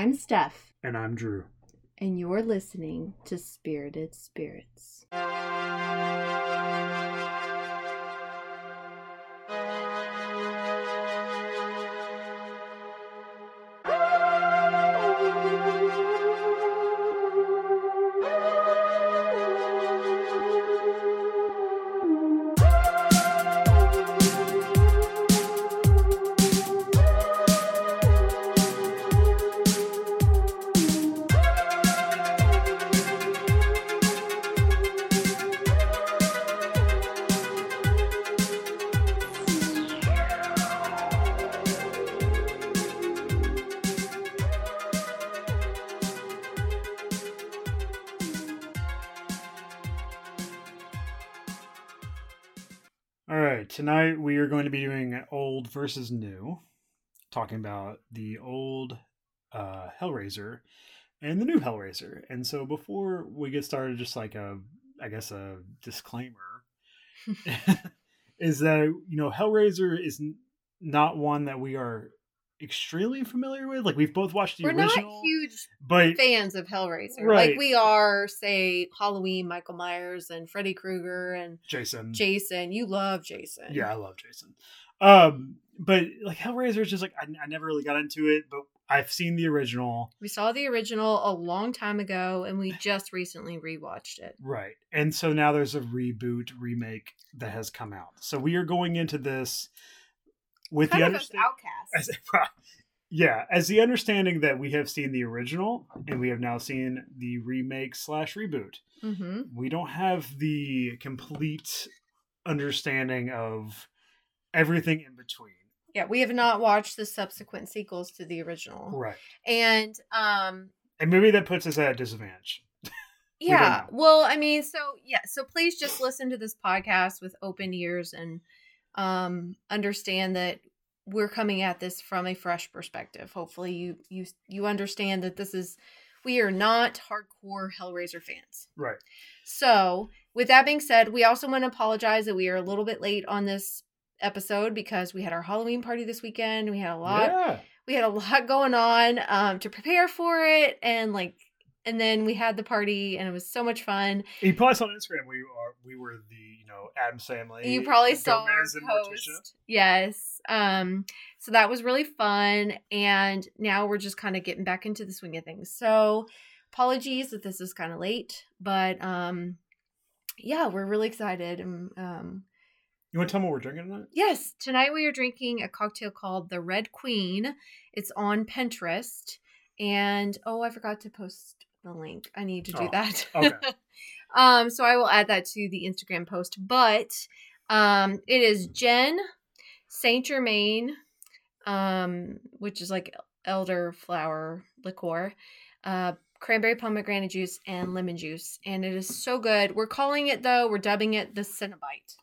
I'm Steph, And I'm Drew. and you're listening to Spirited Spirits. Old versus new, talking about the old uh, Hellraiser and the new Hellraiser. And so before we get started, just like a, I guess a disclaimer is that you know Hellraiser is not one that we are extremely familiar with. Like we've both watched the We're original, not huge but fans of Hellraiser. Right. Like we are, say, Halloween, Michael Myers, and Freddy Krueger, and Jason, Jason. You love Jason. Yeah, I love Jason. Um, but like Hellraiser is just like I, I never really got into it, but I've seen the original, We saw the original a long time ago, and we just recently rewatched it. right? And so now there's a reboot remake that has come out. So we are going into this with Kind the of as understanding, outcast. as, yeah, as the understanding that we have seen the original and we have now seen the remake slash reboot. hmm we don't have the complete understanding of everything in between. Yeah, we have not watched the subsequent sequels to the original, Right. and um, And maybe that puts us at a disadvantage. yeah. Well, I mean, so yeah, so please just listen to this podcast with open ears and um, understand that we're coming at this from a fresh perspective. Hopefully, you you you understand that this is we are not hardcore Hellraiser fans. Right. So, with that being said, we also want to apologize that we are a little bit late on this episode because we had our Halloween party this weekend. We had a lot Yeah. we had a lot going on um to prepare for it and like and then we had the party and it was so much fun. You probably saw on Instagram we are we were the you know Addams family. you probably saw our Gomez Morticia. post. Yes. Um so that was really fun and now we're just kind of getting back into the swing of things. So apologies that this is kind of late, but um yeah, we're really excited and um You want to tell me what we're drinking tonight? Yes, tonight we are drinking a cocktail called the Red Queen. It's on Pinterest. And oh, I forgot to post the link. I need to do Oh, that. okay. um, so I will add that to the Instagram post. But um it is gin Saint Germain, um, which is like elderflower liqueur, uh, cranberry pomegranate juice, and lemon juice. And it is so good. We're calling it though, we're dubbing it the Cinnabite.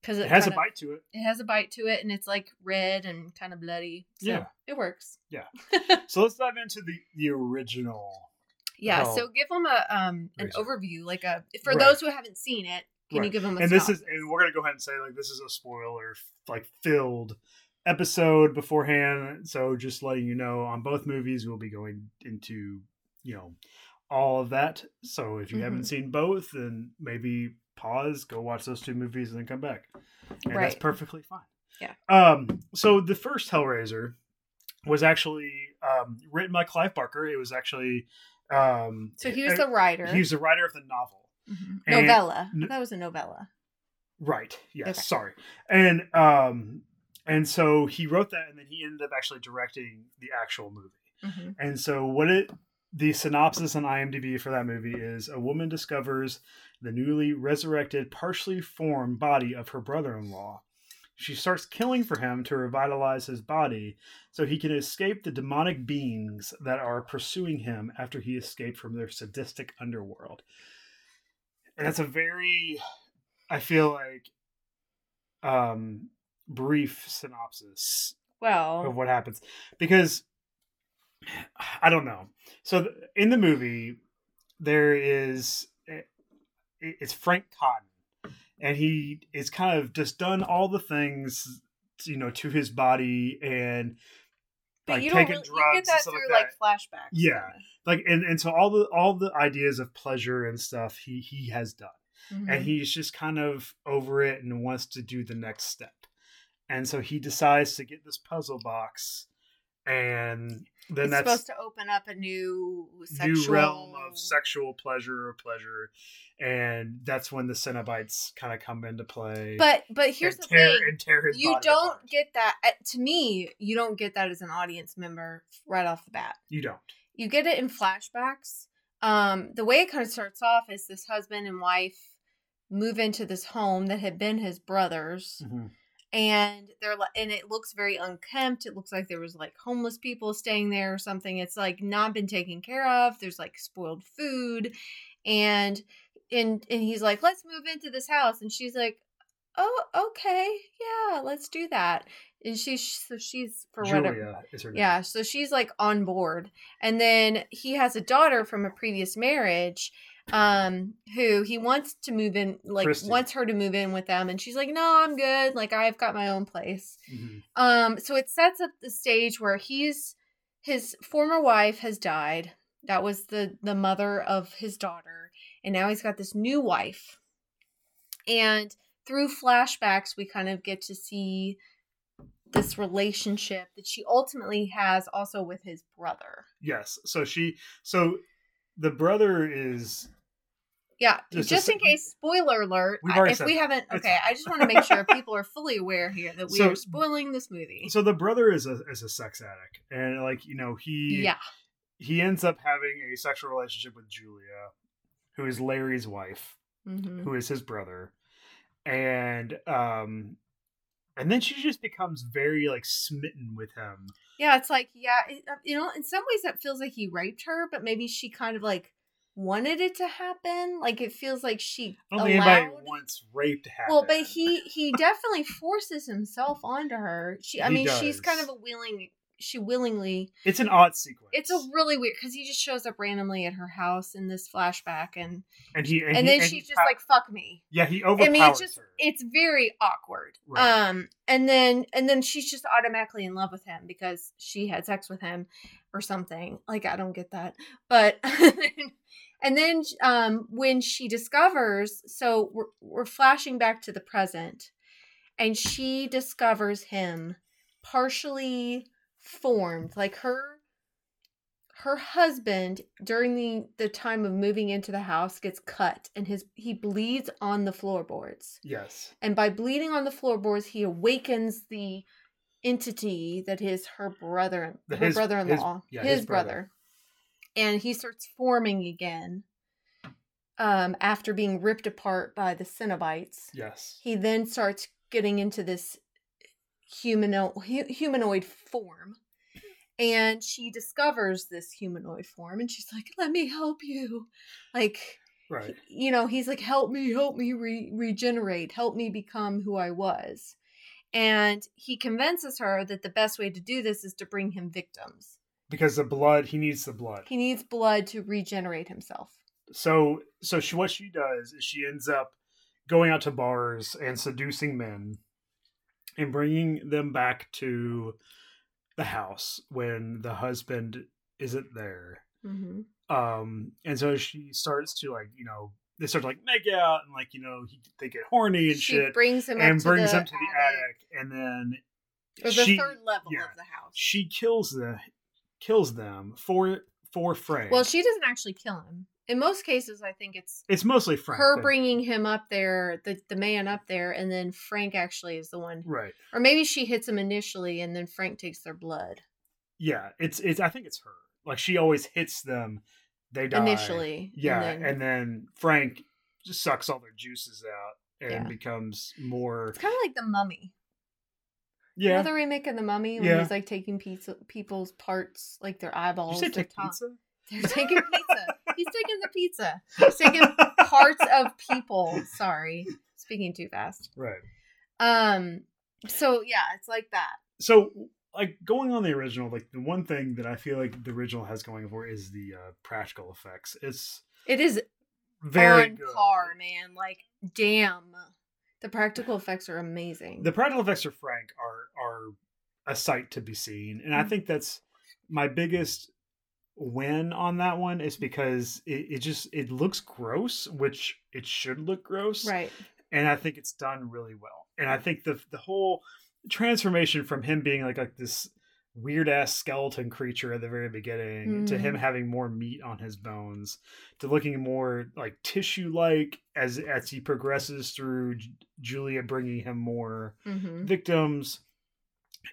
Because It has a kinda- bite to it. it has a bite to it and it's like red and kind of bloody. So Yeah. it works. Yeah. so let's dive into the the original. Yeah. So give them a um an Razor. overview, like a for Right. those who haven't seen it. Can you give them a And this is and we're gonna go ahead and say like this is a spoiler like filled episode beforehand. So just letting you know on both movies we'll be going into you know all of that. So if you Mm-hmm. haven't seen both, then maybe pause, go watch those two movies, and then come back. And that's perfectly fine. Yeah. Um. So the first Hellraiser was actually um, written by Clive Barker. It was actually um, so he was the writer. he was the writer of the novel. Mhm. novella. that was a novella. Right. Yes. Okay. Sorry. And um and so he wrote that and then he ended up actually directing the actual movie. Mhm. And so what it the synopsis on IMDb for that movie is a woman discovers the newly resurrected partially formed body of her brother-in-law. She starts killing for him to revitalize his body so he can escape the demonic beings that are pursuing him after he escaped from their sadistic underworld. And that's a very I feel like um brief synopsis well of what happens because I don't know. So in the movie, there is it's Frank Cotton, and he is kind of just done all the things you know to his body, and But like you don't taking really, drugs you get and that stuff through like like, that. flashbacks. Yeah. like and, and so all the all the ideas of pleasure and stuff he he has done Mhm. and he's just kind of over it and wants to do the next step and so he decides to get this puzzle box and then it's that's supposed to open up a new sexual new realm of sexual pleasure or pleasure and that's when the Cenobites kind of come into play But but here's the tear, thing: and tear his you don't apart. get that. uh, To me, you don't get that as an audience member right off the bat. you don't You get it in flashbacks. Um, the way it kind of starts off is this husband and wife move into this home that had been his brother's. And they're like and it looks very unkempt it looks like there was like homeless people staying there or something it's like not been taken care of there's like spoiled food and and and he's like let's move into this house and she's like oh okay yeah let's do that and she's so she's for whatever is her name. yeah, so she's like on board. And then he has a daughter from a previous marriage um who he wants to move in like Christy. wants her to move in with them and she's like no i'm good. Like i've got my own place. Mhm. um so it sets up the stage where he's his former wife has died. That was the the mother of his daughter and now he's got this new wife. And through flashbacks we kind of get to see this relationship that she ultimately has also with his brother. Yes. So she so the brother is yeah Just just, a in case spoiler alert We've I- already if we that. haven't okay i just want to make sure people are fully aware here that we So- are spoiling this movie so the brother is a is a sex addict and like you know he yeah he ends up having a sexual relationship with Julia, who is Larry's wife, hmm who is his brother, and um, and then she just becomes very like smitten with him. Yeah, it's like yeah, uh, you know, in some ways that feels like he raped her, but maybe she kind of like wanted it to happen. Like it feels like she I don't allowed. anybody wants rape to happen. well, but he he definitely forces himself onto her. She, I He mean, she's kind of a willing. She willingly. it's an odd sequence. It's a really weird because he just shows up randomly at her house in this flashback, and and he and, and, he, then and she's he just pow- like "fuck me." yeah he overpowers I mean, it's just her. it's very awkward. Right. Um, and then and then she's just automatically in love with him because she had sex with him or something. Like I don't get that, but and then um, when she discovers, so we're we're flashing back to the present, and she discovers him partially formed, like her her husband during the the time of moving into the house gets cut and his he bleeds on the floorboards yes, and by bleeding on the floorboards he awakens the entity that is her brother The- her his- brother-in-law his- yeah, his, his brother. brother. And he starts forming again um after being ripped apart by the Cenobites. Yes, he then starts getting into this humanoid hu- humanoid form and she discovers this humanoid form and she's like let me help you. Like right. you know he's like help me help me re- regenerate. Help me become who i was. And he convinces her that the best way to do this is to bring him victims Because the blood, he needs the blood. he needs blood to regenerate himself so so she what she does is she ends up going out to bars and seducing men and bringing them back to the house when the husband isn't there mm-hmm. um and so she starts to like you know they start to like make out and like you know he, they get horny and she shit brings him and brings him to the attic and then or the she third level yeah. of the house she kills the kills them for for Frank. well she doesn't actually kill him in most cases i think it's it's mostly Frank. her that- bringing him up there the, the man up there and then frank actually is the one right. or maybe she hits him initially and then frank takes their blood Yeah, it's it's. I think it's her. Like she always hits them. They die initially Yeah, and and then, then, Frank just sucks all their juices out and Yeah. becomes more. it's kind of like the mummy Yeah. Another remake of the Mummy when Yeah. he's like taking pizza, people's parts, like their you eyeballs. their take pizza? They're taking pizza. he's taking the pizza. He's taking parts of people. Sorry, speaking too fast. Right. Um. So yeah, it's like that. So, like going on the original, like the one thing that I feel like the original has going for is the uh, practical effects. It's It is very on good. par, man. Like, damn, the practical effects are amazing. The practical effects for Frank are are a sight to be seen, and I Mhm. think that's my biggest win on that one is because it, it just it looks gross, which it should look gross, Right. and I think it's done really well. And I think the the whole transformation from him being like like this weird ass skeleton creature at the very beginning to him Mhm. having more meat on his bones to looking more like tissue like as as he progresses through J- Julia bringing him more Mm-hmm. victims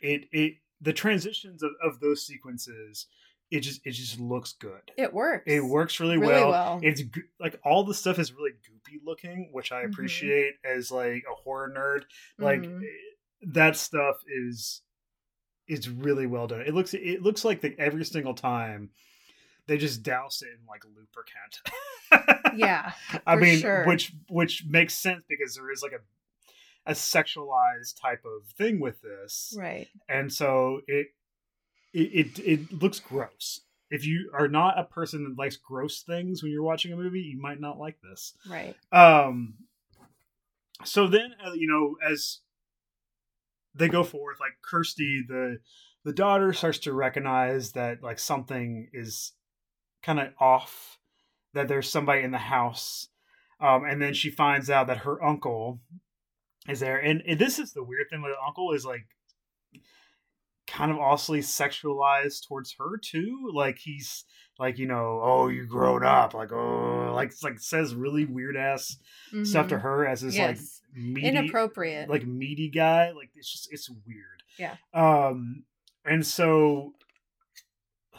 it it the transitions of, of those sequences it just it just looks good It works. it works really, really well. well. It's go- like all the stuff is really goopy looking, which I Mhm. appreciate as like a horror nerd. Like Mhm. eh, that stuff is is really well done. It looks it looks like that every single time they just douse it in like lubricant. yeah. I mean, sure. which which makes sense because there is like a a sexualized type of thing with this, Right. and so it it it, it looks gross. If you are not a person that likes gross things when you're watching a movie, you might not like this. Right. Um. So then, uh, you know, as they go forth, like Kirsty, the the daughter starts to recognize that like something is kind of off, that there's somebody in the house, um, and then she finds out that her uncle is there, and, and this is the weird thing the uncle is like kind of also sexualized towards her too. Like he's like you know oh you grown up like oh like like says really weird ass stuff to Mhm. her as this Yes. like meaty Inappropriate. like meaty guy like it's just it's weird Yeah. um and so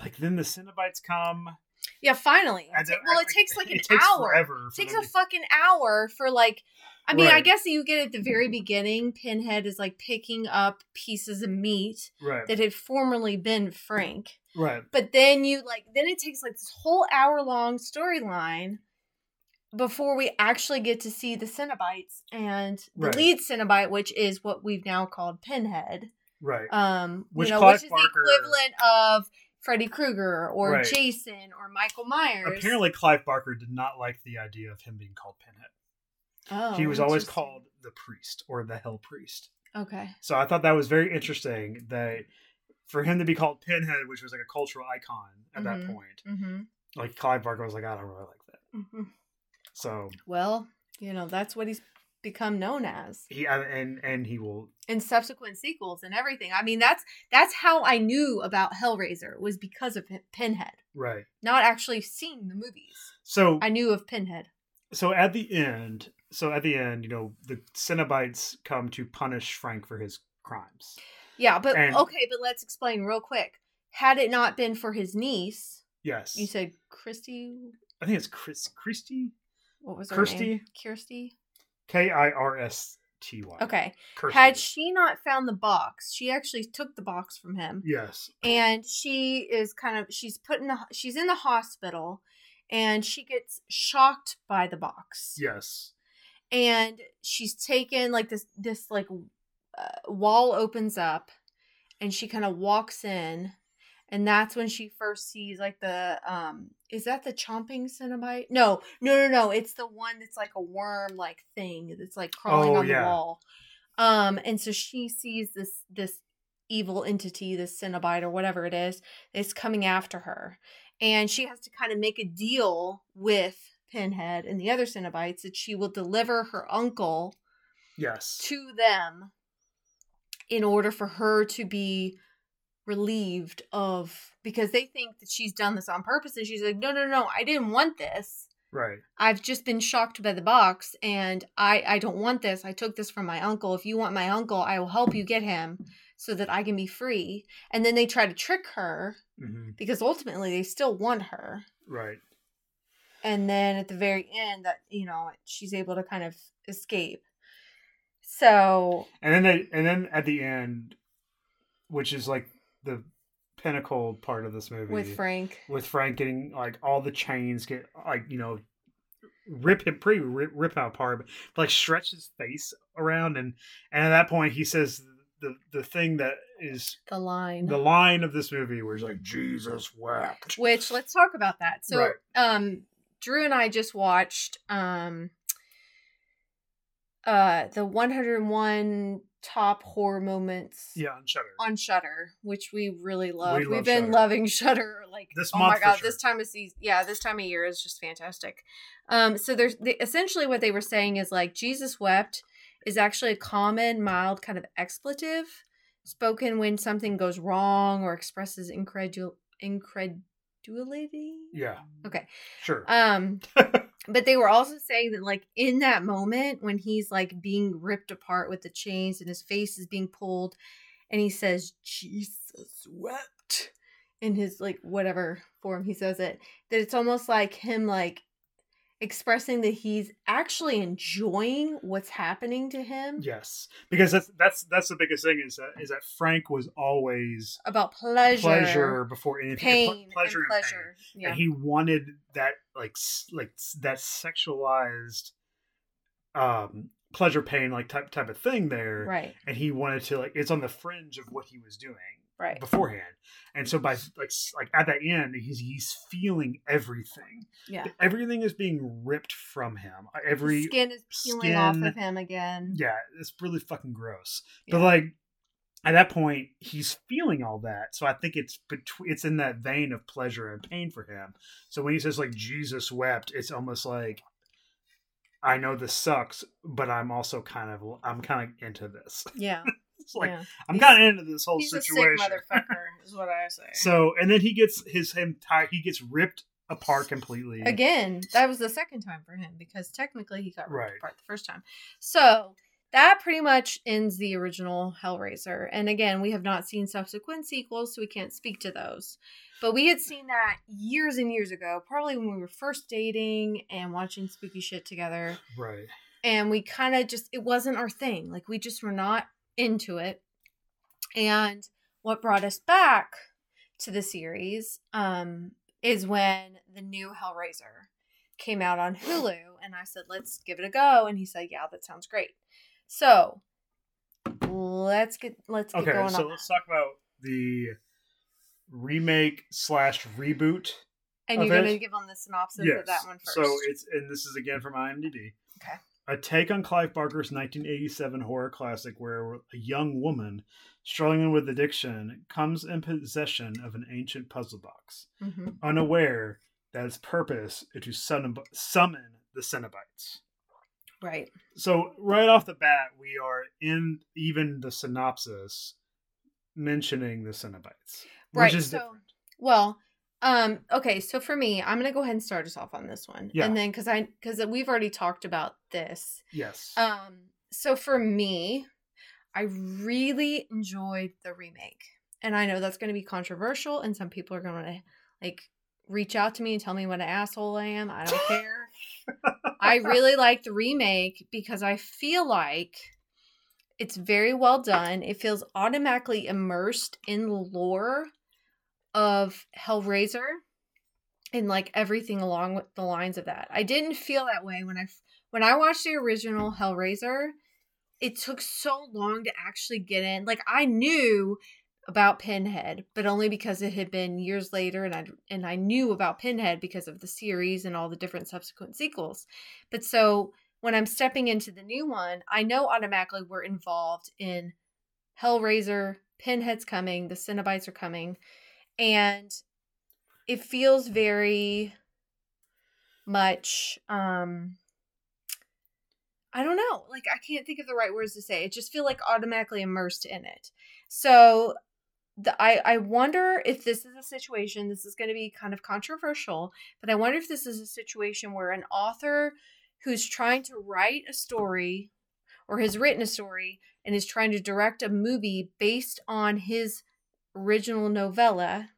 like then the Cenobites come yeah. Finally. and It ta- well, it takes like an it takes hour. forever It takes a to- fucking hour for like. I mean, I guess you get at the very beginning. Pinhead is like picking up pieces of meat right that had formerly been Frank. Right But then you like then it takes like this whole hour long storyline before we actually get to see the Cenobites and the Right. lead Cenobite, which is what we've now called Pinhead. right Um Which you know, Clive which is Barker- the equivalent of Freddy Krueger or Right. Jason or Michael Myers. apparently Clive Barker did not like the idea of him being called Pinhead oh, he was always called the priest or the hell priest Okay. So I thought that was very interesting that for him to be called Pinhead, which was like a cultural icon at that Mhm. point, Mm-hmm. like Clive Barker was like, I don't really like that. hmm So Well, you know, that's what he's become known as. he and and he will in subsequent sequels and everything. I mean, that's that's how I knew about Hellraiser was because of Pinhead, right. not actually seeing the movies. So I knew of Pinhead. so at the end, so at the end, you know, the Cenobites come to punish Frank for his crimes. Yeah, but And- okay, but let's explain real quick. Had it not been for his niece, Yes, you said Christy. I think it's Chris Christy What was her Kirsty? name? Kirsty. K I R S T Y. Okay. Kirsty. Had she not found the box, she actually took the box from him. yes, and she is kind of she's put in the she's in the hospital and she gets shocked by the box yes, and she's taken like this this like uh, wall opens up and she kind of walks in and that's when she first sees like the um is that the chomping cenobite? No no no no it's the one that's like a worm like thing that's like crawling Oh, on yeah. the wall. Um and so she sees this this evil entity this cenobite or whatever it is is coming after her and she has to kind of make a deal with pinhead and the other cenobites that she will deliver her uncle yes, to them in order for her to be relieved of because they think that she's done this on purpose and she's like no no no i didn't want this. Right, i've just been shocked by the box and i i don't want this. I took this from my uncle. If you want my uncle i will help you get him so that i can be free. And then they try to trick her hmm because ultimately they still want her. Right, and then at the very end that you know she's able to kind of escape so and then they and then at the end, which is like the pinnacle part of this movie with frank with Frank getting like all the chains get like you know rip him pretty rip, rip him apart, but like stretch his face around and and at that point he says the the thing that is the line the line of this movie where he's like Jesus wept. which let's talk about that so Right. um drew and i just watched um uh the 101 top horror moments Yeah, on Shudder. on Shudder, which we really love. We We love have been Shudder. loving Shudder like This oh month my god, sure. this time of season, yeah, this time of year is just fantastic. Um, so there's they, essentially what they were saying is like Jesus wept is actually a common, mild kind of expletive spoken when something goes wrong or expresses incredul incredulity. Yeah, Okay. sure. Um, but they were also saying that like in that moment when he's like being ripped apart with the chains and his face is being pulled, and he says Jesus wept in his like whatever form he says it, that it's almost like him like expressing that he's actually enjoying what's happening to him yes, because that's that's that's the biggest thing is that is that Frank was always about pleasure, pleasure before anything. pain, ple- pleasure and and pleasure. pain. Yeah. And he wanted that like like that sexualized um pleasure pain like type type of thing there right. and he wanted to like it's on the fringe of what he was doing Right. beforehand and so by like like at that end he's he's feeling everything Yeah. everything is being ripped from him Uh, every His skin is peeling off of him again. yeah it's really fucking gross Yeah. but like at that point he's feeling all that so i think it's between it's in that vein of pleasure and pain for him so when he says like jesus wept it's almost like i know this sucks but i'm also kind of i'm kind of into this Yeah. It's like yeah. i'm He's- kind of into this whole He's situation a sick motherfucker, is what I say. so and then he gets his entire he gets ripped apart completely Again, that was the second time for him because technically he got ripped Right. apart the first time. So that pretty much ends the original Hellraiser. And again, we have not seen subsequent sequels, so we can't speak to those. But we had seen that years and years ago, probably when we were first dating and watching spooky shit together. right And we kind of just, it wasn't our thing. Like, we just were not into it. And what brought us back to the series um, is when the new Hellraiser came out on Hulu, and I said, "Let's give it a go." And he said, "Yeah, that sounds great." So let's get let's get okay going so let's that. talk about the remake slash reboot And you're going to give them the synopsis yes of that one first. so it's and this is again from imdb Okay. A take on clive barker's 1987 horror classic where a young woman struggling with addiction comes in possession of an ancient puzzle box Mhm. unaware that its purpose is to summon, summon the Cenobites. right. So right off the bat, we are in even the synopsis mentioning the Cenobites, Right, which is so- different. Well, um, okay, so for me, I'm gonna go ahead and start us off on this one, Yeah. and then because I because we've already talked about this. Yes. Um, so for me, I really enjoyed the remake, and I know that's going to be controversial, and some people are going to like reach out to me and tell me what an asshole I am. I don't care. I really like the remake because I feel like it's very well done. It feels automatically immersed in lore of Hellraiser and like everything along with the lines of that. I didn't feel that way when I when I watched the original Hellraiser. It took so long to actually get in. Like I knew about Pinhead, but only because it had been years later and I and I knew about Pinhead because of the series and all the different subsequent sequels. But so when I'm stepping into the new one, I know automatically we're involved in Hellraiser, Pinhead's coming, the Cenobites are coming, and it feels very much um I don't know. Like I can't think of the right words to say. It just feel like automatically immersed in it. So the, I I wonder if this is a situation. This is going to be kind of controversial, but I wonder if this is a situation where an author who's trying to write a story or has written a story and is trying to direct a movie based on his original novella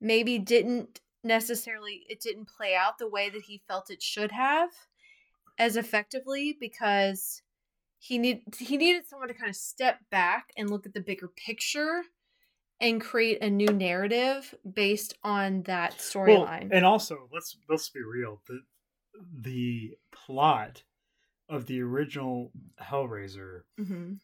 maybe didn't necessarily it didn't play out the way that he felt it should have as effectively because he need he needed someone to kind of step back and look at the bigger picture and create a new narrative based on that well, storyline. and also let's let's be real. The the plot of the original Hellraiser hmm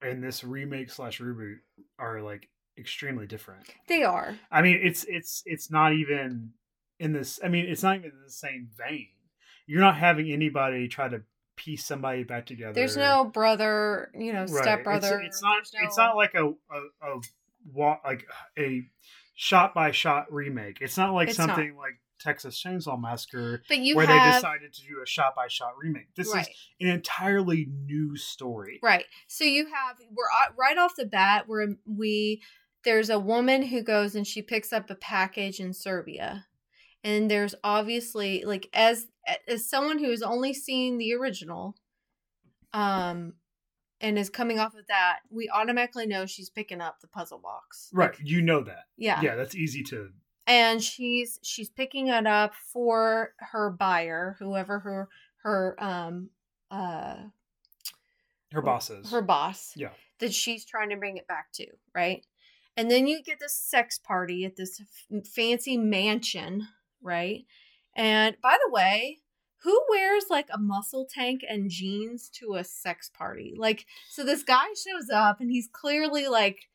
and this remake slash reboot are like extremely different. They are. I mean, it's it's it's not even in this. I mean, it's not even in the same vein. You're not having anybody try to piece somebody back together. There's no brother, you know, Right. stepbrother. It's, it's not. There's It's not like a a, a wa- like a shot by shot remake. It's not like It's not. something like Texas Chainsaw Massacre But you where they decided to do a shot by shot remake. This right, is an entirely new story. right. So you have we're uh, right off the bat where we there's a woman who goes and she picks up a package in Serbia, and there's obviously like as as someone who has only seen the original, um, and is coming off of that, we automatically know she's picking up the puzzle box. Right. Like, you know that. yeah. Yeah, that's easy to. and she's she's picking it up for her buyer whoever her her um uh Her bosses. her boss Yeah. that she's trying to bring it back to right and then you get this sex party at this f- fancy mansion right and by the way who wears like a muscle tank and jeans to a sex party like so this guy shows up and he's clearly like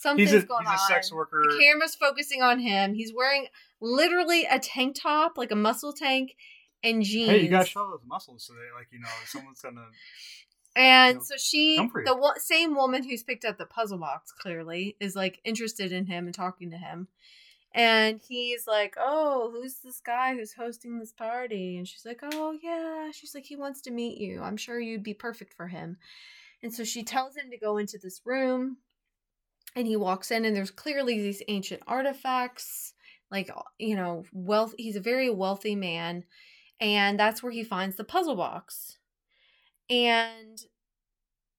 something's he's a, going he's a sex worker. the camera's focusing on him. He's wearing literally a tank top, like a muscle tank, and jeans. Hey, you gotta show those muscles so they like you know someone's gonna. And you know, so she, the wo- same woman who's picked up the puzzle box, clearly is like interested in him and talking to him. And he's like, "Oh, who's this guy who's hosting this party?" And she's like, "Oh yeah." She's like, "He wants to meet you. I'm sure you'd be perfect for him." And so she tells him to go into this room. And he walks in, and there's clearly these ancient artifacts. Like, you know, wealth. He's a very wealthy man. And that's where he finds the puzzle box. And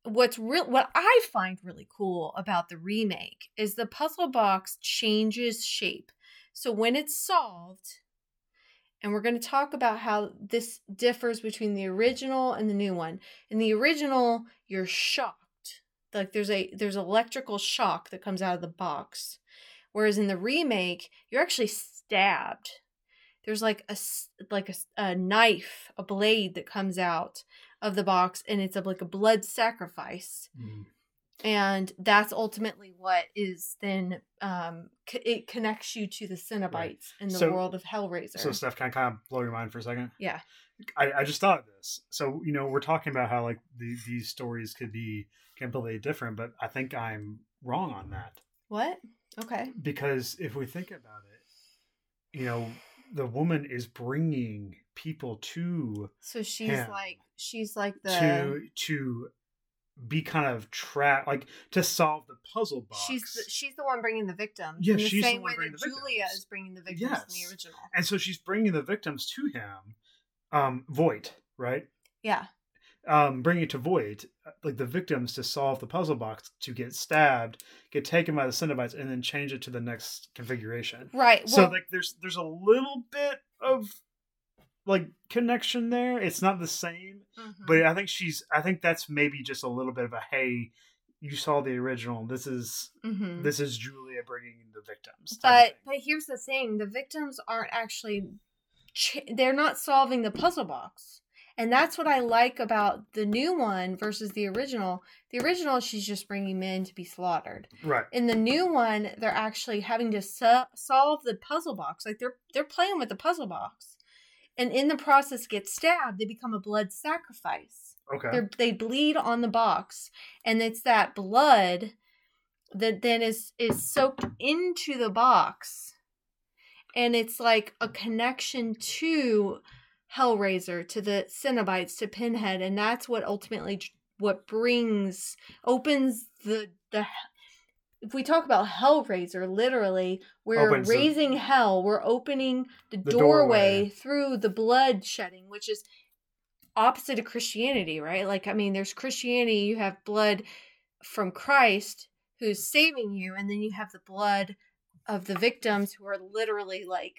what's real what I find really cool about the remake is the puzzle box changes shape. So when it's solved, and we're going to talk about how this differs between the original and the new one. In the original, you're shocked. Like there's a there's electrical shock that comes out of the box. Whereas in the remake, you're actually stabbed. There's like a like a, a knife, a blade that comes out of the box and it's a, like a blood sacrifice Mm. and that's ultimately what is then um c- it connects you to the Cenobites in the So- world of Hellraiser. So, Steph, can I kind of blow your mind for a second? yeah. I, I just thought of this. So, you know, we're talking about how like the, these stories could be completely different, but I think I'm wrong on that What? Okay. because if we think about it, you know, the woman is bringing people to So she's like she's like the to to be kind of trapped, like to solve the puzzle box. she's the, she's the one bringing the victims. Yeah, in the she's the same one way that Julia victims. is bringing the victims in the original. and so she's bringing the victims to him, um, Voight, right? Yeah. um, bringing it to Voight, like the victims to solve the puzzle box to get stabbed, get taken by the Cenobites, and then change it to the next configuration. Right. so like there's there's a little bit of like connection there. It's not the same, mhm. but I think she's I think that's maybe just a little bit of a hey, you saw the original. This is Mhm. this is Julia bringing in the victims. But but here's the thing: the victims aren't actually ch- they're not solving the puzzle box, and that's what I like about the new one versus the original. The original, she's just bringing men to be slaughtered. right, In the new one, they're actually having to so- solve the puzzle box. Like they're they're playing with the puzzle box, and in the process, get stabbed. They become a blood sacrifice okay, they they bleed on the box and it's that blood that then is is soaked into the box and it's like a connection to hellraiser to the cenobites to pinhead and that's what ultimately what brings opens the the if we talk about hellraiser literally we're Opens the- raising hell we're opening the, The doorway, doorway. through the blood shedding which is opposite of Christianity, right? Like, I mean, there's Christianity, you have blood from Christ who's saving you, and then you have the blood of the victims who are literally like,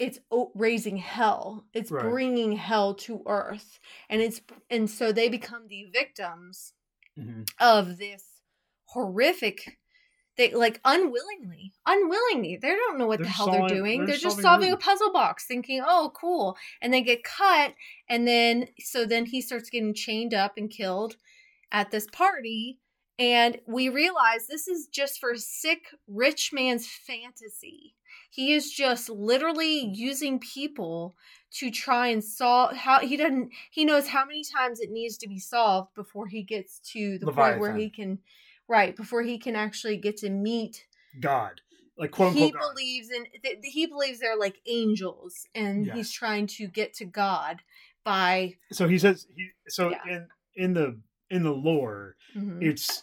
it's raising hell. It's Right. bringing hell to earth, and it's and so they become the victims Mhm. of this horrific. They like unwillingly, unwillingly. They don't know what the They're hell solving- they're doing. they're They're, just solving a solving a puzzle box, thinking, "Oh, cool," and they get cut, and then so then he starts getting chained up and killed at this party, and we realize this is just for sick rich man's fantasy. He is just literally using people to try and solve how he doesn't he knows how many times it needs to be solved before he gets to the point where he can right before he can actually get to meet God, like quote he unquote God. believes in th- he believes they're like angels and he's trying to get to god by So he says he. So Yeah. in in the in the lore, Mhm. it's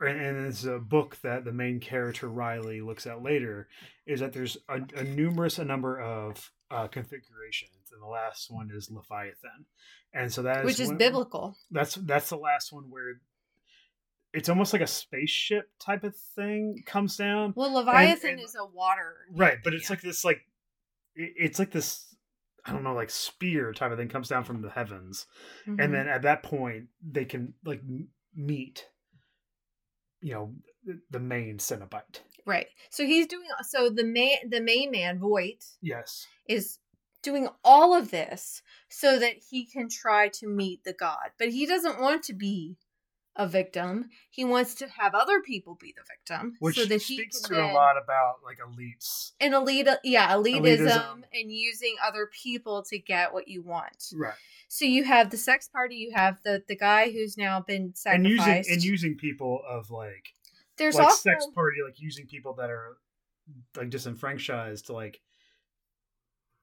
and- it's a book that the main character Riley looks at later is that there's a, a numerous a number of uh, configurations, and the last one is Leviathan, and so that is which is when- biblical That's that's the last one where it's almost like a spaceship type of thing comes down, well leviathan and- is a water right? But it's yeah. like this like it's like this I don't know like spear type of thing comes down from the heavens, Mhm. and then at that point they can like meet you know the- the main Cenobite. right so he's doing so the main the main man voight Yes. is doing all of this so that he can try to meet the god but he doesn't want to be a victim he wants to have other people be the victim Which so that he speaks can to then, a lot about like elites. and elite yeah elitism, Elitism. and using other people to get what you want Right. so you have the sex party you have the the guy who's now been sacrificed And using and using people of like there's like also sex party, like using people that are like disenfranchised to like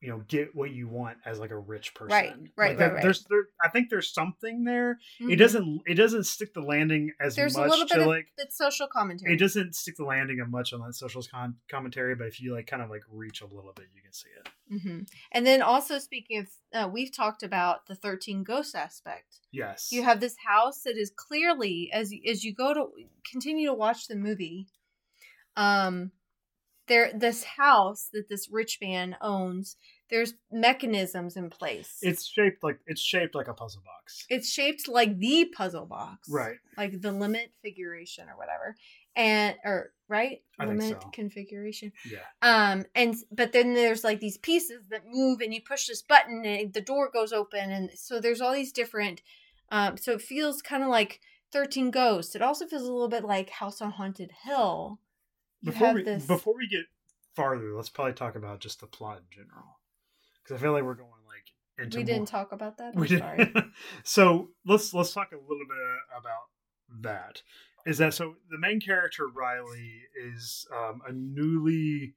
you know get what you want as like a rich person. Right, right, Like, there- right, right. There's there, I think there's something there. It Mhm. doesn't it doesn't stick the landing as there's much a little to bit of like it's social commentary it doesn't stick the landing of much on that social con- commentary, but if you like kind of like reach a little bit, you can see it. hmm And then also speaking of, uh, we've talked about the thirteen ghosts aspect. Yes. You have this house that is clearly as as you go to continue to watch the movie, um, there this house that this rich man owns. There's mechanisms in place. it's shaped like it's shaped like a puzzle box. it's shaped like the puzzle box, Right. Like the Lament figuration or whatever, and or right I Lament so. configuration. Yeah. um and but then there's like these pieces that move and you push this button and the door goes open and so there's all these different um so it feels kind of like 13 ghosts it also feels a little bit like house on haunted hill you Before have we this before we get farther, let's probably talk about just the plot in general, because I feel like we're going like into we more- didn't talk about that We i'm did. sorry so let's let's talk a little bit about that. Is that so? The main character Riley is um, a newly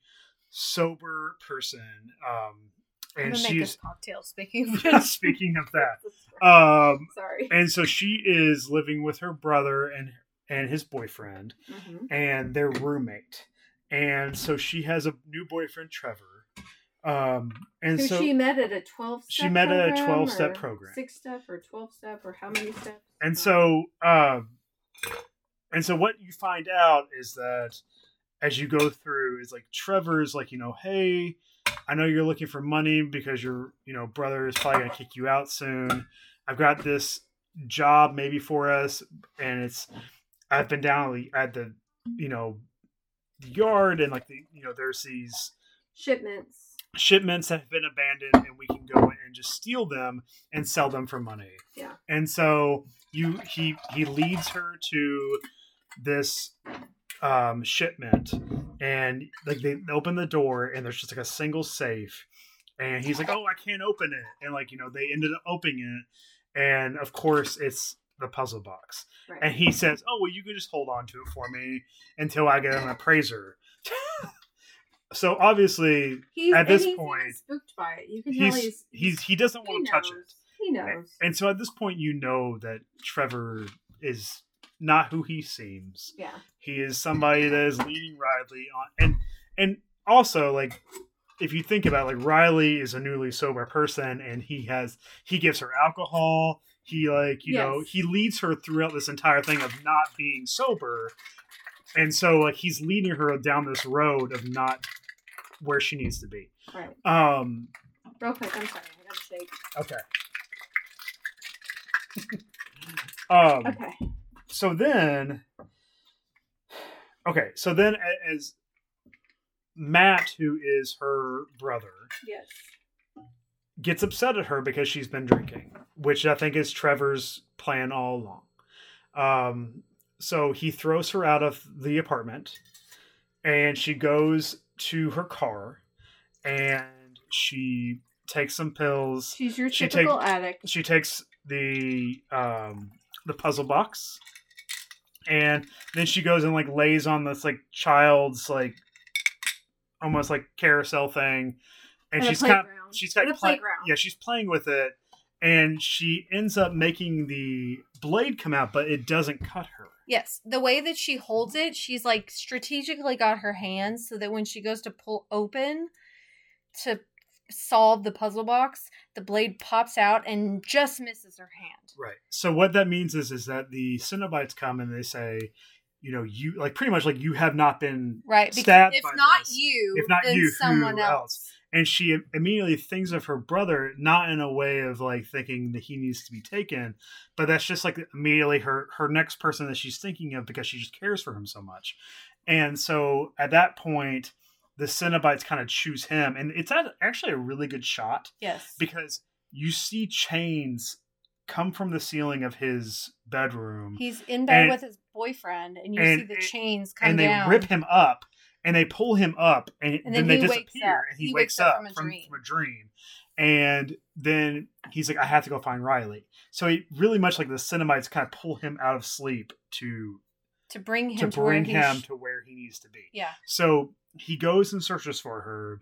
sober person, um, and she's cocktail speaking of speaking of that. Um, sorry and so she is living with her brother and and his boyfriend Mhm. and their roommate, and so she has a new boyfriend, Trevor. Um, and Who so she met at a 12 step She met at a 12-step program. six step or 12 step or how many steps? And so um and so what you find out is that as you go through is like trevor's like you know hey i know you're looking for money because your you know brother is probably going to kick you out soon. I've got this job maybe for us and it's i've been down at the you know yard and like the you know there's these shipments shipments have been abandoned and we can go and just steal them and sell them for money. Yeah. And so you he he leads her to this um shipment and like they open the door and there's just like a single safe and he's like, "Oh, I can't open it." And like, you know, they ended up opening it and of course it's the puzzle box. right And he says, "Oh, well, you can just hold on to it for me until I get an appraiser." So obviously, he's, at this he's point, spooked by it you can tell he's he's, he's he doesn't he want to touch it. he knows And so at this point, you know that Trevor is not who he seems. yeah He is somebody that is leading Riley on, and and also like if you think about it, like Riley is a newly sober person, and he has he gives her alcohol. He like you know he leads her throughout this entire thing of not being sober, and so like he's leading her down this road of not where she needs to be. right Um. real quick i'm sorry i gotta shake Okay. um. okay so then okay so then as matt who is her brother yes gets upset at her because she's been drinking which i think is trevor's plan all along um so he throws her out of the apartment and she goes to her car and she takes some pills. She's your She typical takes- addict. She takes the um the puzzle box and then she goes and like lays on this like child's like almost like carousel thing and she's playground. she's got play- playground. yeah she's playing with it and she ends up making the blade come out but it doesn't cut her Yes, the way that she holds it, she's like strategically got her hands so that when she goes to pull open to solve the puzzle box, the blade pops out and just misses her hand. Right. So what that means is is that the Cenobites come and they say, you know, you like pretty much like you have not been Right, because Stabbed if not this. you, If not then you, someone else? else. And she immediately thinks of her brother not in a way of like thinking that he needs to be taken, but that's just like immediately her her next person that she's thinking of because she just cares for him so much. And so at that point the Cenobites kind of choose him and it's actually a really good shot Yes. because you see chains come from the ceiling of his bedroom He's in bed And- with his boyfriend and you and- see the chains come and they down. rip him up and they pull him up and, And then, then they disappear and he, He wakes, wakes up from a from, dream. from a dream. And then he's like i have to go find riley. So he really much like the Cenobites kind of pull him out of sleep to to bring him to to, bring him sh- to where he needs to be. Yeah. so he goes and searches for her.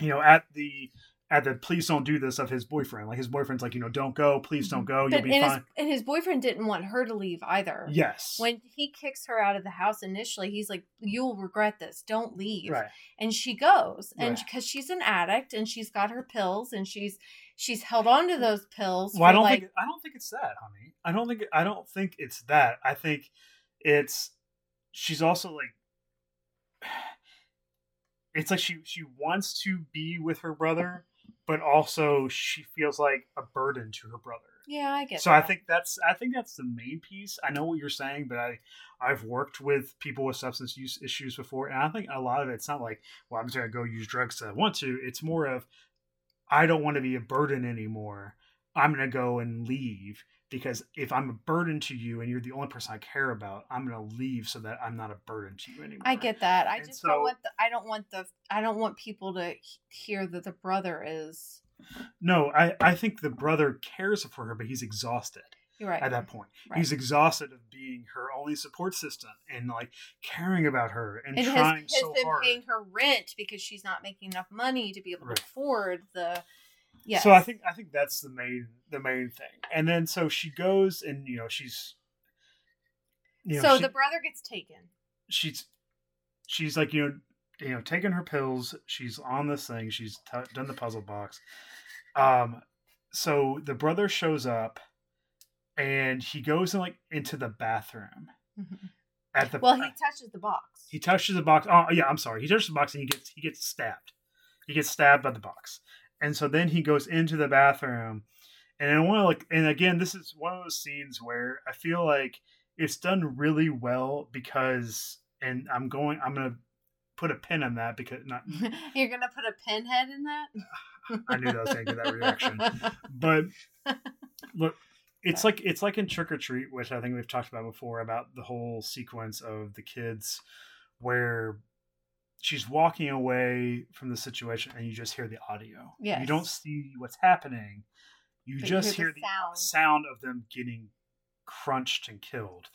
You know at the at the please don't do this of his boyfriend like his boyfriend's like you know don't go please don't mm-hmm. go you'll But be and fine his, and his boyfriend didn't want her to leave either. yes When he kicks her out of the house initially, he's like, "You'll regret this. Don't leave." right And she goes, and Right. because she's an addict and she's got her pills and she's she's held on to those pills. Well, I don't like, think I don't think it's that, honey. I don't think I don't think it's that. I think it's she's also like it's like she she wants to be with her brother, but also she feels like a burden to her brother. Yeah, I get. So I think that's I think that's the main piece. I know what you're saying, but I I've worked with people with substance use issues before, and I think a lot of it's not like, well, I'm just gonna go use drugs because I want to. It's more of I don't want to be a burden anymore. I'm gonna go and leave because if I'm a burden to you and you're the only person I care about, I'm gonna leave so that I'm not a burden to you anymore. I get that. I And just so- don't want the. I don't want the. I don't want people to hear that the brother is. No, I I think the brother cares for her, but he's exhausted. You're right. at that point. Right. He's exhausted of being her only support system and like caring about her and, and has, trying has so been hard. paying her rent because she's not making enough money to be able Right. to afford the. Yes. So I think I think that's the main the main thing. And then so she goes and you know she's you know so she- the brother gets taken. she's she's like you know you know taking her pills. She's on this thing. She's t- done the puzzle box. Um, so the brother shows up, and he goes in like into the bathroom at the Well, he touches the box. He touches the box. Oh yeah, I'm sorry. He touches the box and he gets he gets stabbed. He gets stabbed by the box, and so then he goes into the bathroom, and I want to like, and again, this is one of those scenes where I feel like it's done really well because, and I'm going, I'm gonna put a pin on that because not, You're gonna put a pinhead in that. I knew that was gonna get that reaction, but look. It's like it's like in Trick or Treat, which I think we've talked about before about the whole sequence of the kids where she's walking away from the situation and you just hear the audio. Yeah. You don't see what's happening. You But you just hear hear the the sound. sound of them getting crunched and killed.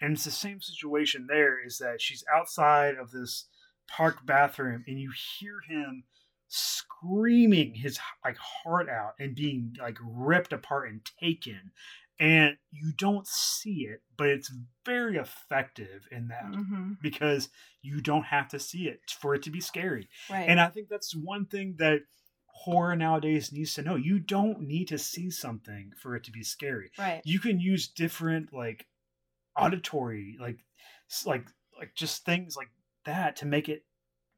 And it's the same situation there is that she's outside of this park bathroom and you hear him screaming his like heart out and being like ripped apart and taken and you don't see it but it's very effective in that Mhm. because you don't have to see it for it to be scary Right. and i think that's one thing that horror nowadays needs to know you don't need to see something for it to be scary right. you can use different like auditory like like like just things like that to make it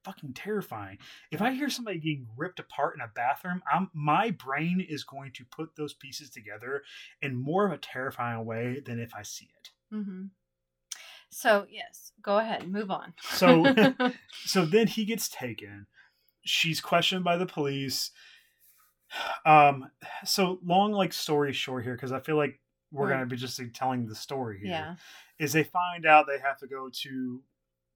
fucking terrifying if i hear somebody getting ripped apart in a bathroom i'm my brain is going to put those pieces together in more of a terrifying way than if i see it hmm So yes, go ahead, move on. So- so then he gets taken she's questioned by the police um so long like story short here because i feel like we're Mm. gonna be just like, telling the story here yeah. is they find out they have to go to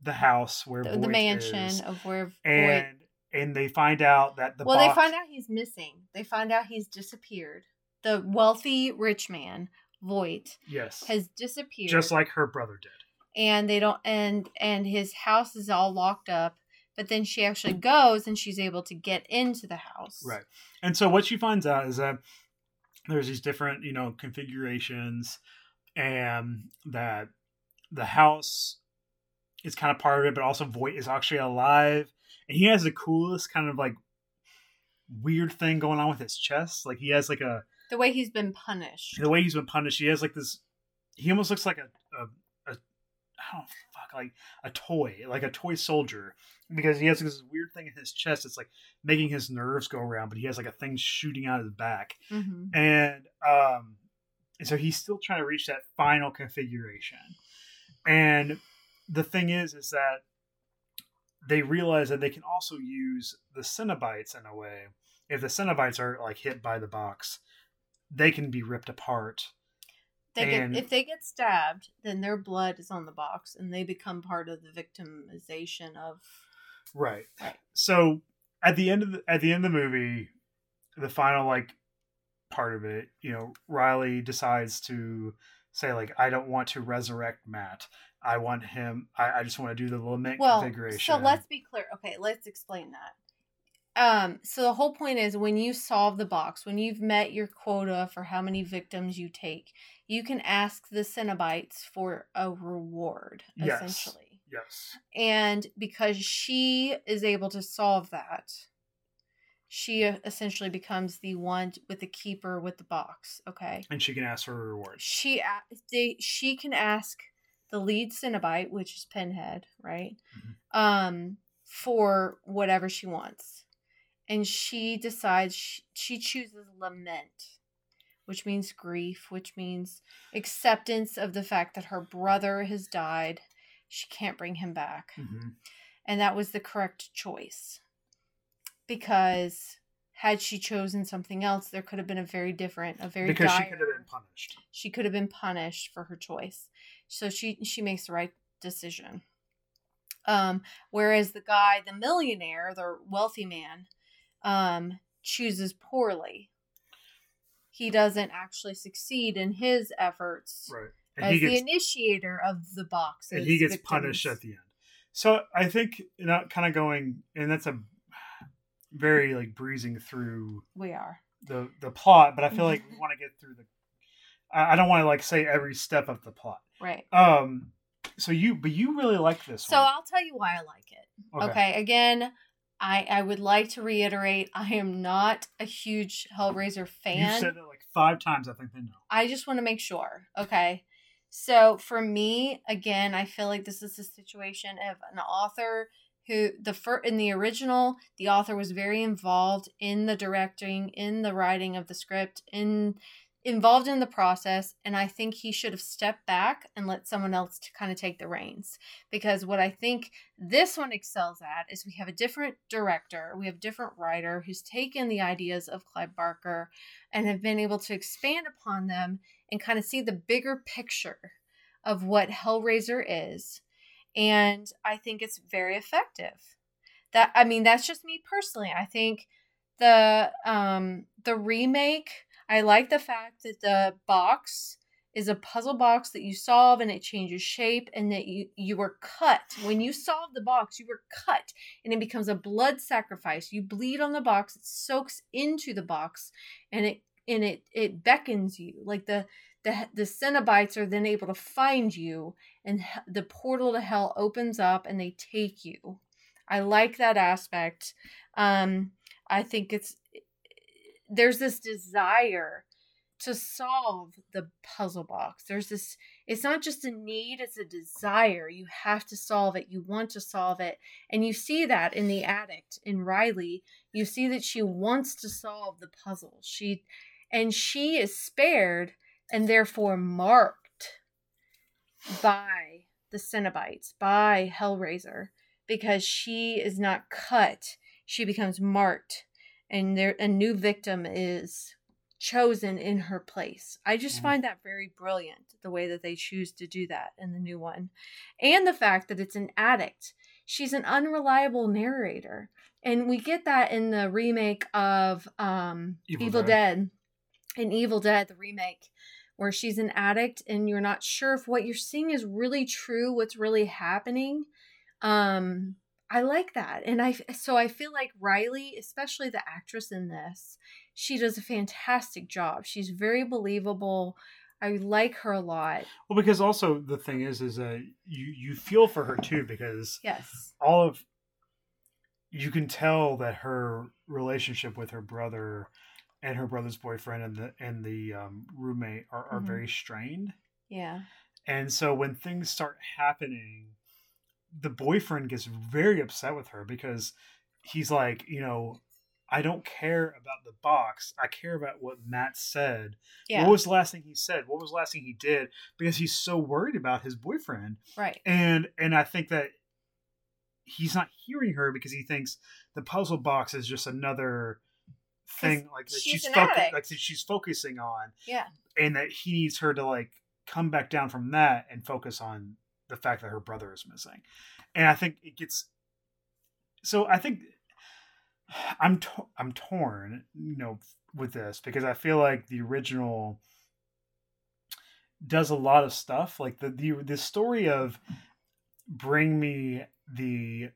the house where the, the mansion is, of where Voight. and and they find out that the well, box, they find out he's missing. They find out he's disappeared. The wealthy rich man Voight yes, has disappeared. just like her brother did. and they don't and and his house is all locked up but then she actually goes and she's able to get into the house Right. And so what she finds out is that there's these different, you know, configurations and that the house is kind of part of it, but also Voight is actually alive. And he has the coolest kind of like weird thing going on with his chest. Like he has like a the way he's been punished the way he's been punished, he has like this he almost looks like a a, a I don't fuck like a toy, like a toy soldier. Because he has this weird thing in his chest. It's like making his nerves go around, but he has like a thing shooting out of his back hmm and um and so he's still trying to reach that final configuration and the thing is is that they realize that they can also use the Cenobites in a way. If the Cenobites are like hit by the box they can be ripped apart. They get, if they get stabbed then their blood is on the box and they become part of the victimization of right. Right. so at the end of the, at the end of the movie the final like part of it you know riley decides to say like i don't want to resurrect matt i want him i, I just want to do the lament well configuration. so let's be clear okay let's explain that. Um so the whole point is when you solve the box when you've met your quota for how many victims you take you can ask the cenobites for a reward Yes. essentially. Yes. And because she is able to solve that she uh, essentially becomes the one with the keeper with the box okay? And she can ask for a reward. She they she can ask the lead Cenobite, which is Pinhead, right? Mhm. Um, for whatever she wants, and she decides she, she chooses lament, which means grief, which means acceptance of the fact that her brother has died. She can't bring him back, Mhm. and that was the correct choice because. Had she chosen something else, there could have been a very different, a very because she could have been punished she could have been punished for her choice so she she makes the right decision. Um whereas the guy the millionaire the wealthy man um chooses poorly. He doesn't actually succeed in his efforts right. As he the initiator of the box and he gets punished at the end. So i think you know kind of going and that's a very like breezing through we are. the the plot, but I feel like we want to get through the. I I don't want to like say every step of the plot. right Um. So you, but you really like this so one. i'll tell you why i like it okay, again I, I would like to reiterate I am not a huge Hellraiser fan. You said it like five times. I think they know. I just want to make sure. Okay. So for me, again, I feel like this is a situation of an author who the fir- in the original, the author was very involved in the directing, in the writing of the script, in involved in the process, and I think he should have stepped back and let someone else to kind of take the reins. Because what I think this one excels at is we have a different director, we have a different writer who's taken the ideas of Clive Barker and have been able to expand upon them and kind of see the bigger picture of what Hellraiser is. And I think it's very effective. That I mean, that's just me personally. I think the um the remake, I like the fact that the box is a puzzle box that you solve and it changes shape and that you you were cut. When you solve the box, you were cut and it becomes a blood sacrifice. You bleed on the box, it soaks into the box and it and it it beckons you like the the the Cenobites are then able to find you and the portal to hell opens up and they take you i like that aspect um i think it's there's this desire to solve the puzzle box. There's this it's not just a need it's a desire. You have to solve it. You want to solve it. And you see that in the addict in riley. You see that she wants to solve the puzzle. She and she is spared and therefore marked by the Cenobites, by Hellraiser, because she is not cut. She becomes marked, and there a new victim is chosen in her place. I just Mhm. find that very brilliant, the way that they choose to do that in the new one. And the fact that it's an addict. She's an unreliable narrator. And we get that in the remake of um, Evil Evil, Dead. Dead. In Evil Dead, the remake, where she's an addict and you're not sure if what you're seeing is really true, what's really happening. Um, I like that. And I so I feel like Riley, especially the actress in this, she does a fantastic job. She's very believable. I like her a lot. Well, because also the thing is, is that you you feel for her too, because Yes. all of you can tell that her relationship with her brother and her brother's boyfriend and the and the um, roommate are, are Mhm. very strained. Yeah. And so when things start happening, the boyfriend gets very upset with her because he's like, you know, I don't care about the box. I care about what Matt said. Yeah. What was the last thing he said? What was the last thing he did? Because he's so worried about his boyfriend. right. And and I think that he's not hearing her because he thinks the puzzle box is just another thing like that she's she's like that she's focusing on Yeah. and that he needs her to like come back down from that and focus on the fact that her brother is missing. And i think it gets so i think i'm to- i'm torn you know with this because i feel like the original does a lot of stuff like the the, the story of bring me the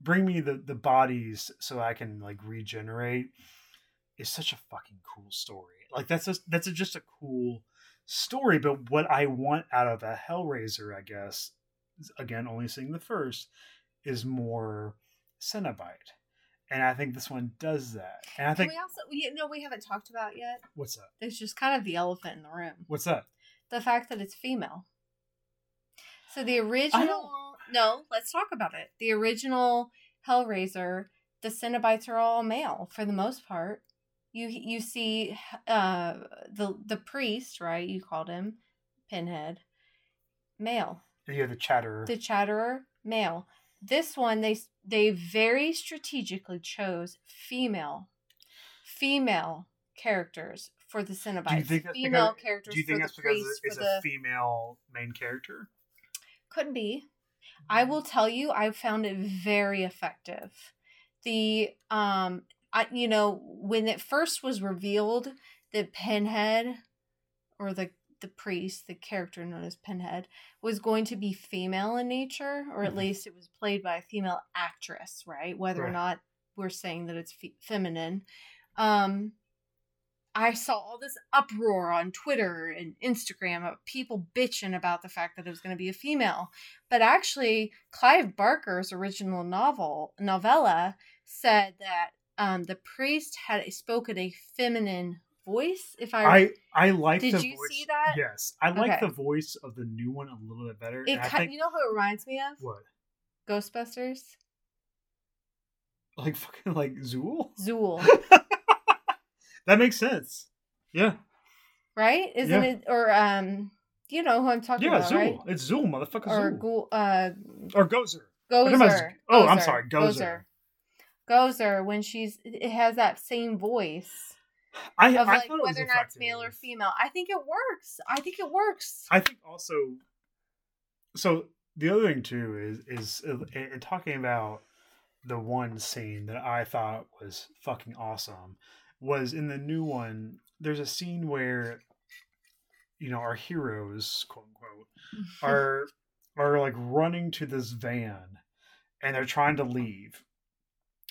bring me the the bodies so i can like regenerate is such a fucking cool story. Like that's that's a, just a cool story but what i want out of a hellraiser i guess again only seeing the first is more cenobite and i think this one does that and i Can think we also you know we haven't talked about yet? what's that It's just kind of the elephant in the room. what's that The fact that it's female. So the original No, let's talk about it. The original Hellraiser, the Cenobites are all male for the most part. You you see uh the the priest, right? You called him Pinhead. Male. have the chatterer The Chatterer, male. This one they they very strategically chose female female characters for the Cenobites. do you think that's female because, characters do you think for that's the because priest it's a the female main character Couldn't be. I will tell you, I found it very effective. The um, I you know when it first was revealed that Pinhead, or the the priest, the character known as Pinhead, was going to be female in nature, or at Mhm. least it was played by a female actress, right? Whether or not we're saying that it's fe- feminine. Um, I saw all this uproar on Twitter and Instagram of people bitching about the fact that it was going to be a female. But actually, Clive Barker's original novel novella said that um, the priest had spoken a feminine voice. If I, I I like Did the you voice. see that? Yes, I like Okay. the voice of the new one a little bit better. it I think you know who it reminds me of? what Ghostbusters. like fucking like Zuul. Zuul, that makes sense. Yeah, right? Isn't Yeah. it? Or um, you know who I'm talking yeah, about, Zuul. right? It's Zuul, motherfucker. Or Zuul. Ghoul, uh, or Gozer. What am I- Gozer. oh, I'm sorry, Gozer. Gozer, when she's it has that same voice I, of I like thought it was whether or not it's male or female. I think it works. I think it works. I think also. So the other thing too is is uh, in talking about the one scene that I thought was fucking awesome was in the new one. There's a scene where you know our heroes, quote unquote, are are like running to this van and they're trying to leave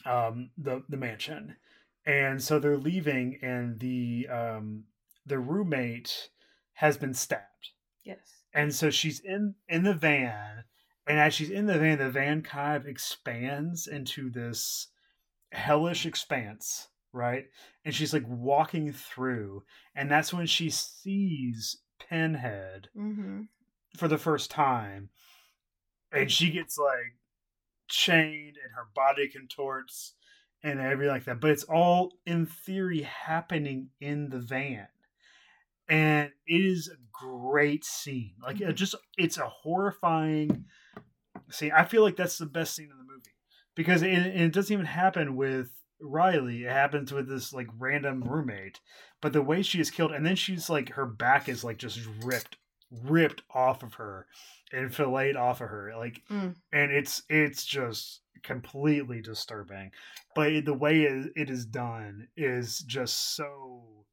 um the the mansion. And so they're leaving and the um the roommate has been stabbed. Yes. and so she's in in the van. And as she's in the van the van kind of expands into this hellish expanse right? And she's like walking through. And that's when she sees pinhead Mm-hmm. for the first time. And she gets like chained and her body contorts and everything like that. But it's all in theory happening in the van. And it is a great scene. Like it Mhm. just it's a horrifying scene. I feel like that's the best scene in the movie. Because it, it doesn't even happen with Riley. It happens with this like random roommate, but the way she is killed, and then she's like her back is like just ripped, ripped off of her, and filleted off of her, like, Mm. and it's it's just completely disturbing. But the way it, is done is just so,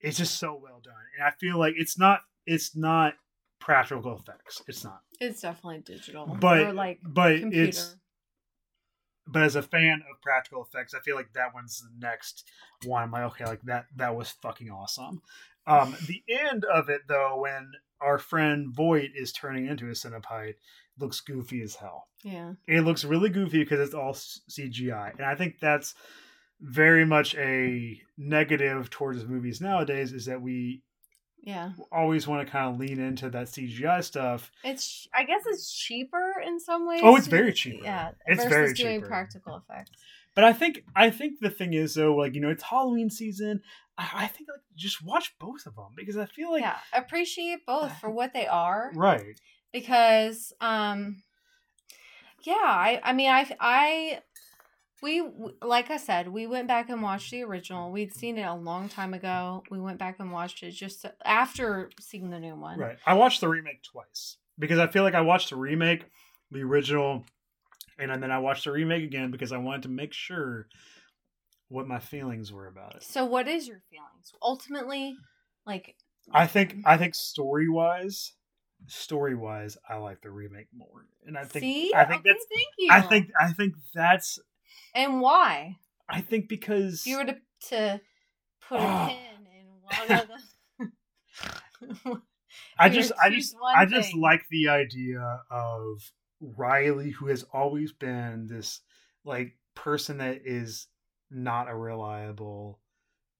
it's just so well done, and I feel like it's not it's not practical effects. It's not, It's definitely digital. but or like but computer. it's but as a fan of practical effects, I feel like that one's the next one. I'm like, okay, like that that was fucking awesome. Um, the end of it though, when our friend Voight is turning into a centipede, looks goofy as hell. yeah. It looks really goofy because it's all CGI, and I think that's very much a negative towards movies nowadays. Is that we Yeah. always want to kind of lean into that CGI stuff. It's I guess it's cheaper in some ways. Oh, it's very cheap Yeah. It's versus very doing cheaper. practical effects. But I think I think the thing is though, like you know, it's Halloween season. I, think like just watch both of them because I feel like yeah. Appreciate both for what they are. right. because um yeah i i mean i i we like i said we went back and watched the original we'd seen it a long time ago we went back and watched it just after seeing the new one Right. I watched the remake twice because I feel like I watched the remake, the original, and then I watched the remake again because I wanted to make sure what my feelings were about it. so what is your feelings? Ultimately like I think I think story wise, story wise, I like the remake more, and I think see? I think okay, that's thank you. I think I think that's and why? I think because if you were to to put a pin in one of the I just I just I just like the idea of Riley who has always been this like person that is not a reliable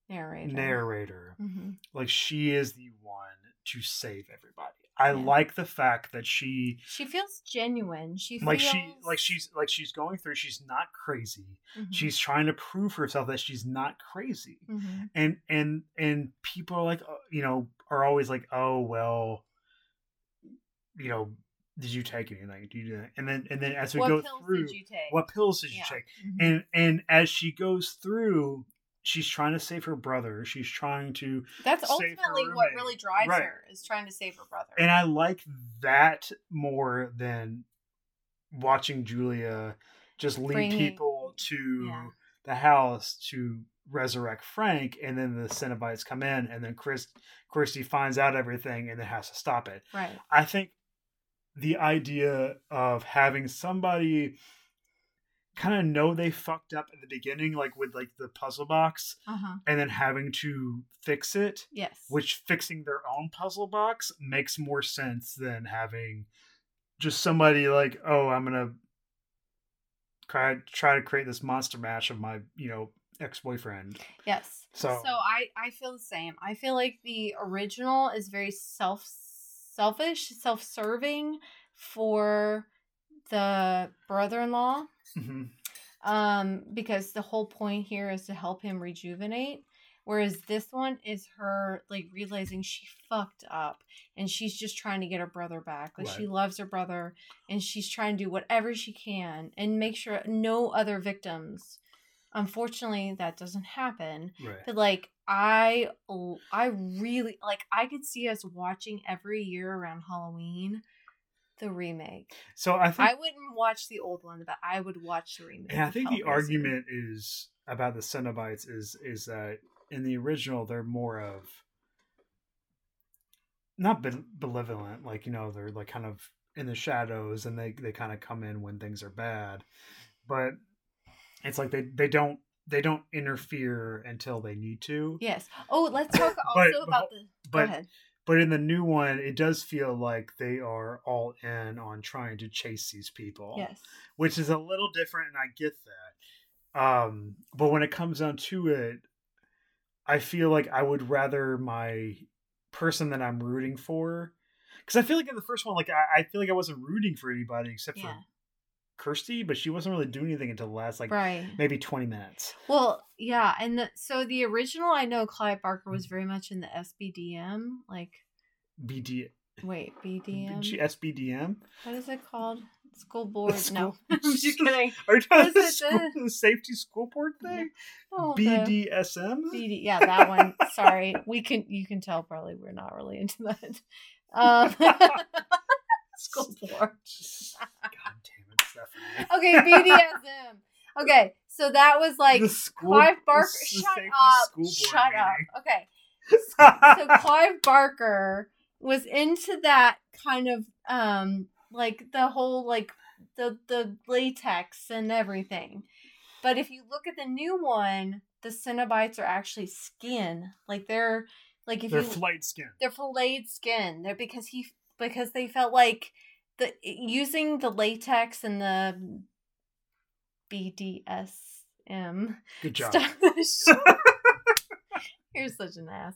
narrator narrator. Mhm. Like she is the one to save everybody. I Yeah. like the fact that she she feels genuine she like feels... she like she's like she's going through she's not crazy. Mhm. She's trying to prove herself that she's not crazy. Mhm. and and and people are like uh, you know are always like oh well you know did you take anything do you and then and then as we what go through did what pills did you Yeah. take Mhm. and and as she goes through she's trying to save her brother she's trying to That's ultimately what really drives Right. her is trying to save her brother. and i like that more than watching julia just lead Bringing- people to yeah. the house to resurrect Frank, and then the Cenobites come in, and then Chris Kirsty finds out everything and then has to stop it. right. I think the idea of having somebody kind of know they fucked up at the beginning, like with like the puzzle box, Uh huh. and then having to fix it, Yes. which fixing their own puzzle box makes more sense than having just somebody like, oh, I'm gonna try try to create this monster mash of my you know ex boyfriend. yes. So- I I feel the same. I feel like the original is very self selfish, self serving for the brother in law. hmm um because the whole point here is to help him rejuvenate whereas this one is her like realizing she fucked up and she's just trying to get her brother back. Like she loves her brother and she's trying to do whatever she can and make sure no other victims unfortunately that doesn't happen Right. but like i i really like i could see us watching every year around halloween the remake So I think I wouldn't watch the old one, but I would watch the remake. and I think the argument is about the Cenobites is is that in the original they're more of not be- malevolent, like you know they're like kind of in the shadows and they they kind of come in when things are bad, but it's like they they don't they don't interfere until they need to. Yes. Oh, let's talk also But- about the. but- go ahead. But in the new one, it does feel like they are all in on trying to chase these people. Yes. which is a little different and I get that. Um, but when it comes down to it, I feel like I would rather my person that I'm rooting for because I feel like in the first one, like I, I feel like I wasn't rooting for anybody except Yeah. for Kirsty, but she wasn't really doing anything until the last like right. maybe 20 minutes. Well, yeah, and the, so the original, I know Clive Barker was very much in the SBDM. Like, BD wait, BDM. G- SBDM. What is it called? School board. School- No, I'm just kidding. Are you talking about the, school, the- safety school board thing? Oh, BDSM? BD. Yeah, that one. Sorry, we can. You can tell probably we're not really into that. Um, school board. God damn. Okay, BDSM. Okay, so that was like the school, Clive Barker. Shut up. Shut up. Okay. so Clive Barker was into that kind of um like the whole like the the latex and everything. But if you look at the new one, the Cenobites are actually skin. Like they're like if you They're you flight skin. they're filleted skin. They're because he because they felt like the using the latex and the BDSM Good job. stuff. You're such an ass.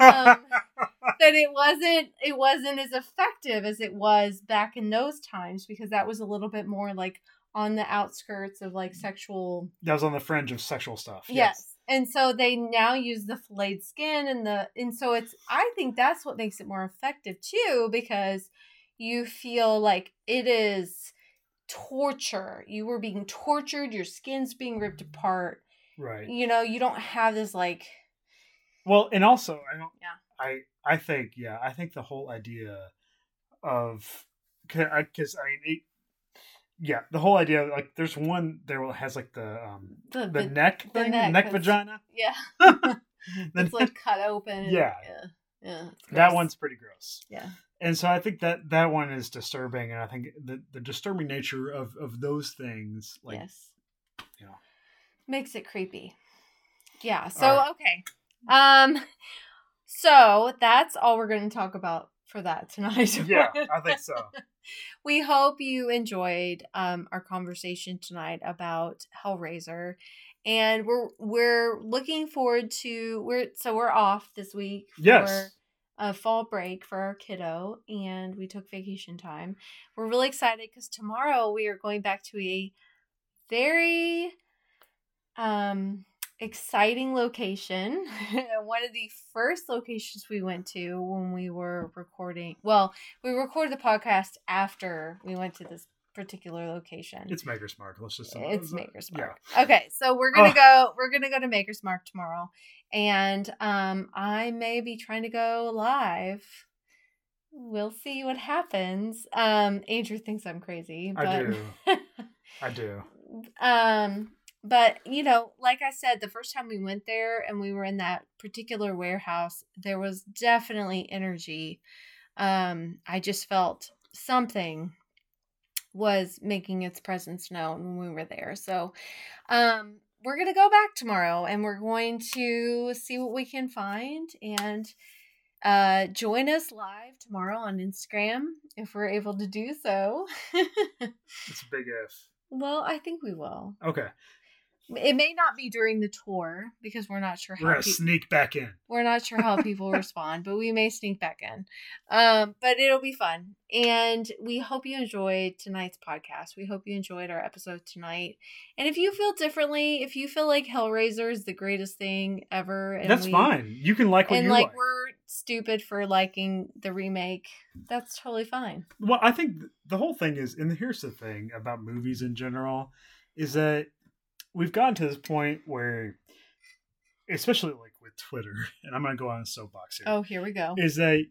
Um, that it wasn't it wasn't as effective as it was back in those times because that was a little bit more like on the outskirts of like sexual that was on the fringe of sexual stuff. yes. And so they now use the filleted skin and the and so it's I think that's what makes it more effective too because you feel like it is torture. You were being tortured, your skin's being ripped apart. Right. You know, you don't have this like Well, and also, I don't. Yeah. I I think yeah, I think the whole idea of because I, 'cause, I mean, it, yeah, the whole idea like there's one there has like the um the, the, the neck the thing, neck, neck, vagina. yeah. The it's like cut open. and- Yeah. yeah, yeah. that one's pretty gross. yeah, And so I think that that one is disturbing, and I think the the disturbing nature of of those things, like yes, you know. makes it creepy. Yeah. So All right. okay, um, so that's all we're going to talk about for that tonight. yeah, I think so. we hope you enjoyed um, our conversation tonight about Hellraiser, and we're we're looking forward to we're so we're off this week. Yes. A fall break for our kiddo, and we took vacation time. We're really excited because tomorrow we are going back to a very um exciting location one of the first locations we went to when we were recording well we recorded the podcast after we went to this particular location It's Maker's Mark. Let's just say it's uh, Maker's yeah. Mark. Okay, so we're gonna Ugh. go. We're gonna go to Maker's Mark tomorrow, and um, I may be trying to go live. We'll see what happens. Um, Andrew thinks I'm crazy, but I do. I do. um, but you know, like I said, the first time we went there and we were in that particular warehouse, there was definitely energy. Um, I just felt something was making its presence known when we were there. So, um, we're gonna go back tomorrow and we're going to see what we can find and uh join us live tomorrow on Instagram if we're able to do so. It's a big if. well, I think we will. Okay, It may not be during the tour because we're not sure how we're gonna pe- sneak back in. we're not sure how people respond, but we may sneak back in. Um, but it'll be fun, and we hope you enjoyed tonight's podcast. We hope you enjoyed our episode tonight. And if you feel differently, if you feel like Hellraiser is the greatest thing ever, and That's we, fine. You can like what and you like, like. we're stupid for liking the remake, that's totally fine. Well, I think the whole thing is, and here's the thing about movies in general, is that we've gotten to this point where, especially like with Twitter, and I'm going to go on a soapbox here, Oh, here we go. is that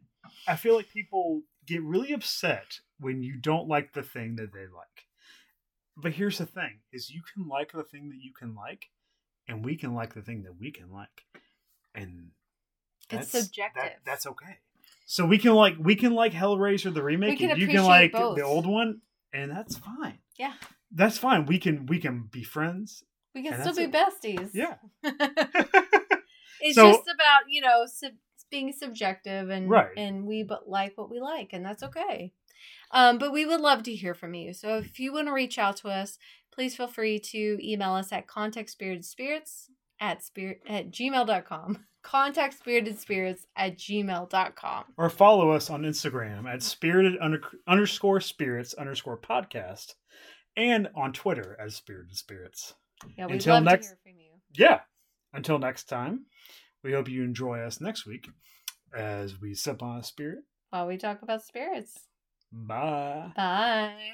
I feel like people get really upset when you don't like the thing that they like. But here's the thing: is you can like the thing that you can like, and we can like the thing that we can like, and It's that's- subjective. That, that's okay. So we can like we can like Hellraiser the remake, and you can like both. the old one, and that's fine. Yeah. That's fine. We can we can be friends. We can And still be that's besties. Yeah. it's So- just about you know sub- being subjective and Right. and we but like what we like and that's okay um but we would love to hear from you so if you want to reach out to us please feel free to email us at contact spirited spirits at spirit at gmail.com contact spirited spirits at gmail.com or follow us on Instagram at spirited under, underscore spirits underscore podcast, and on Twitter as spirited spirits. Yeah we'd Until love next- to hear from you Yeah. Until next time, we hope you enjoy us next week as we sip on a spirit. while we talk about spirits Bye. bye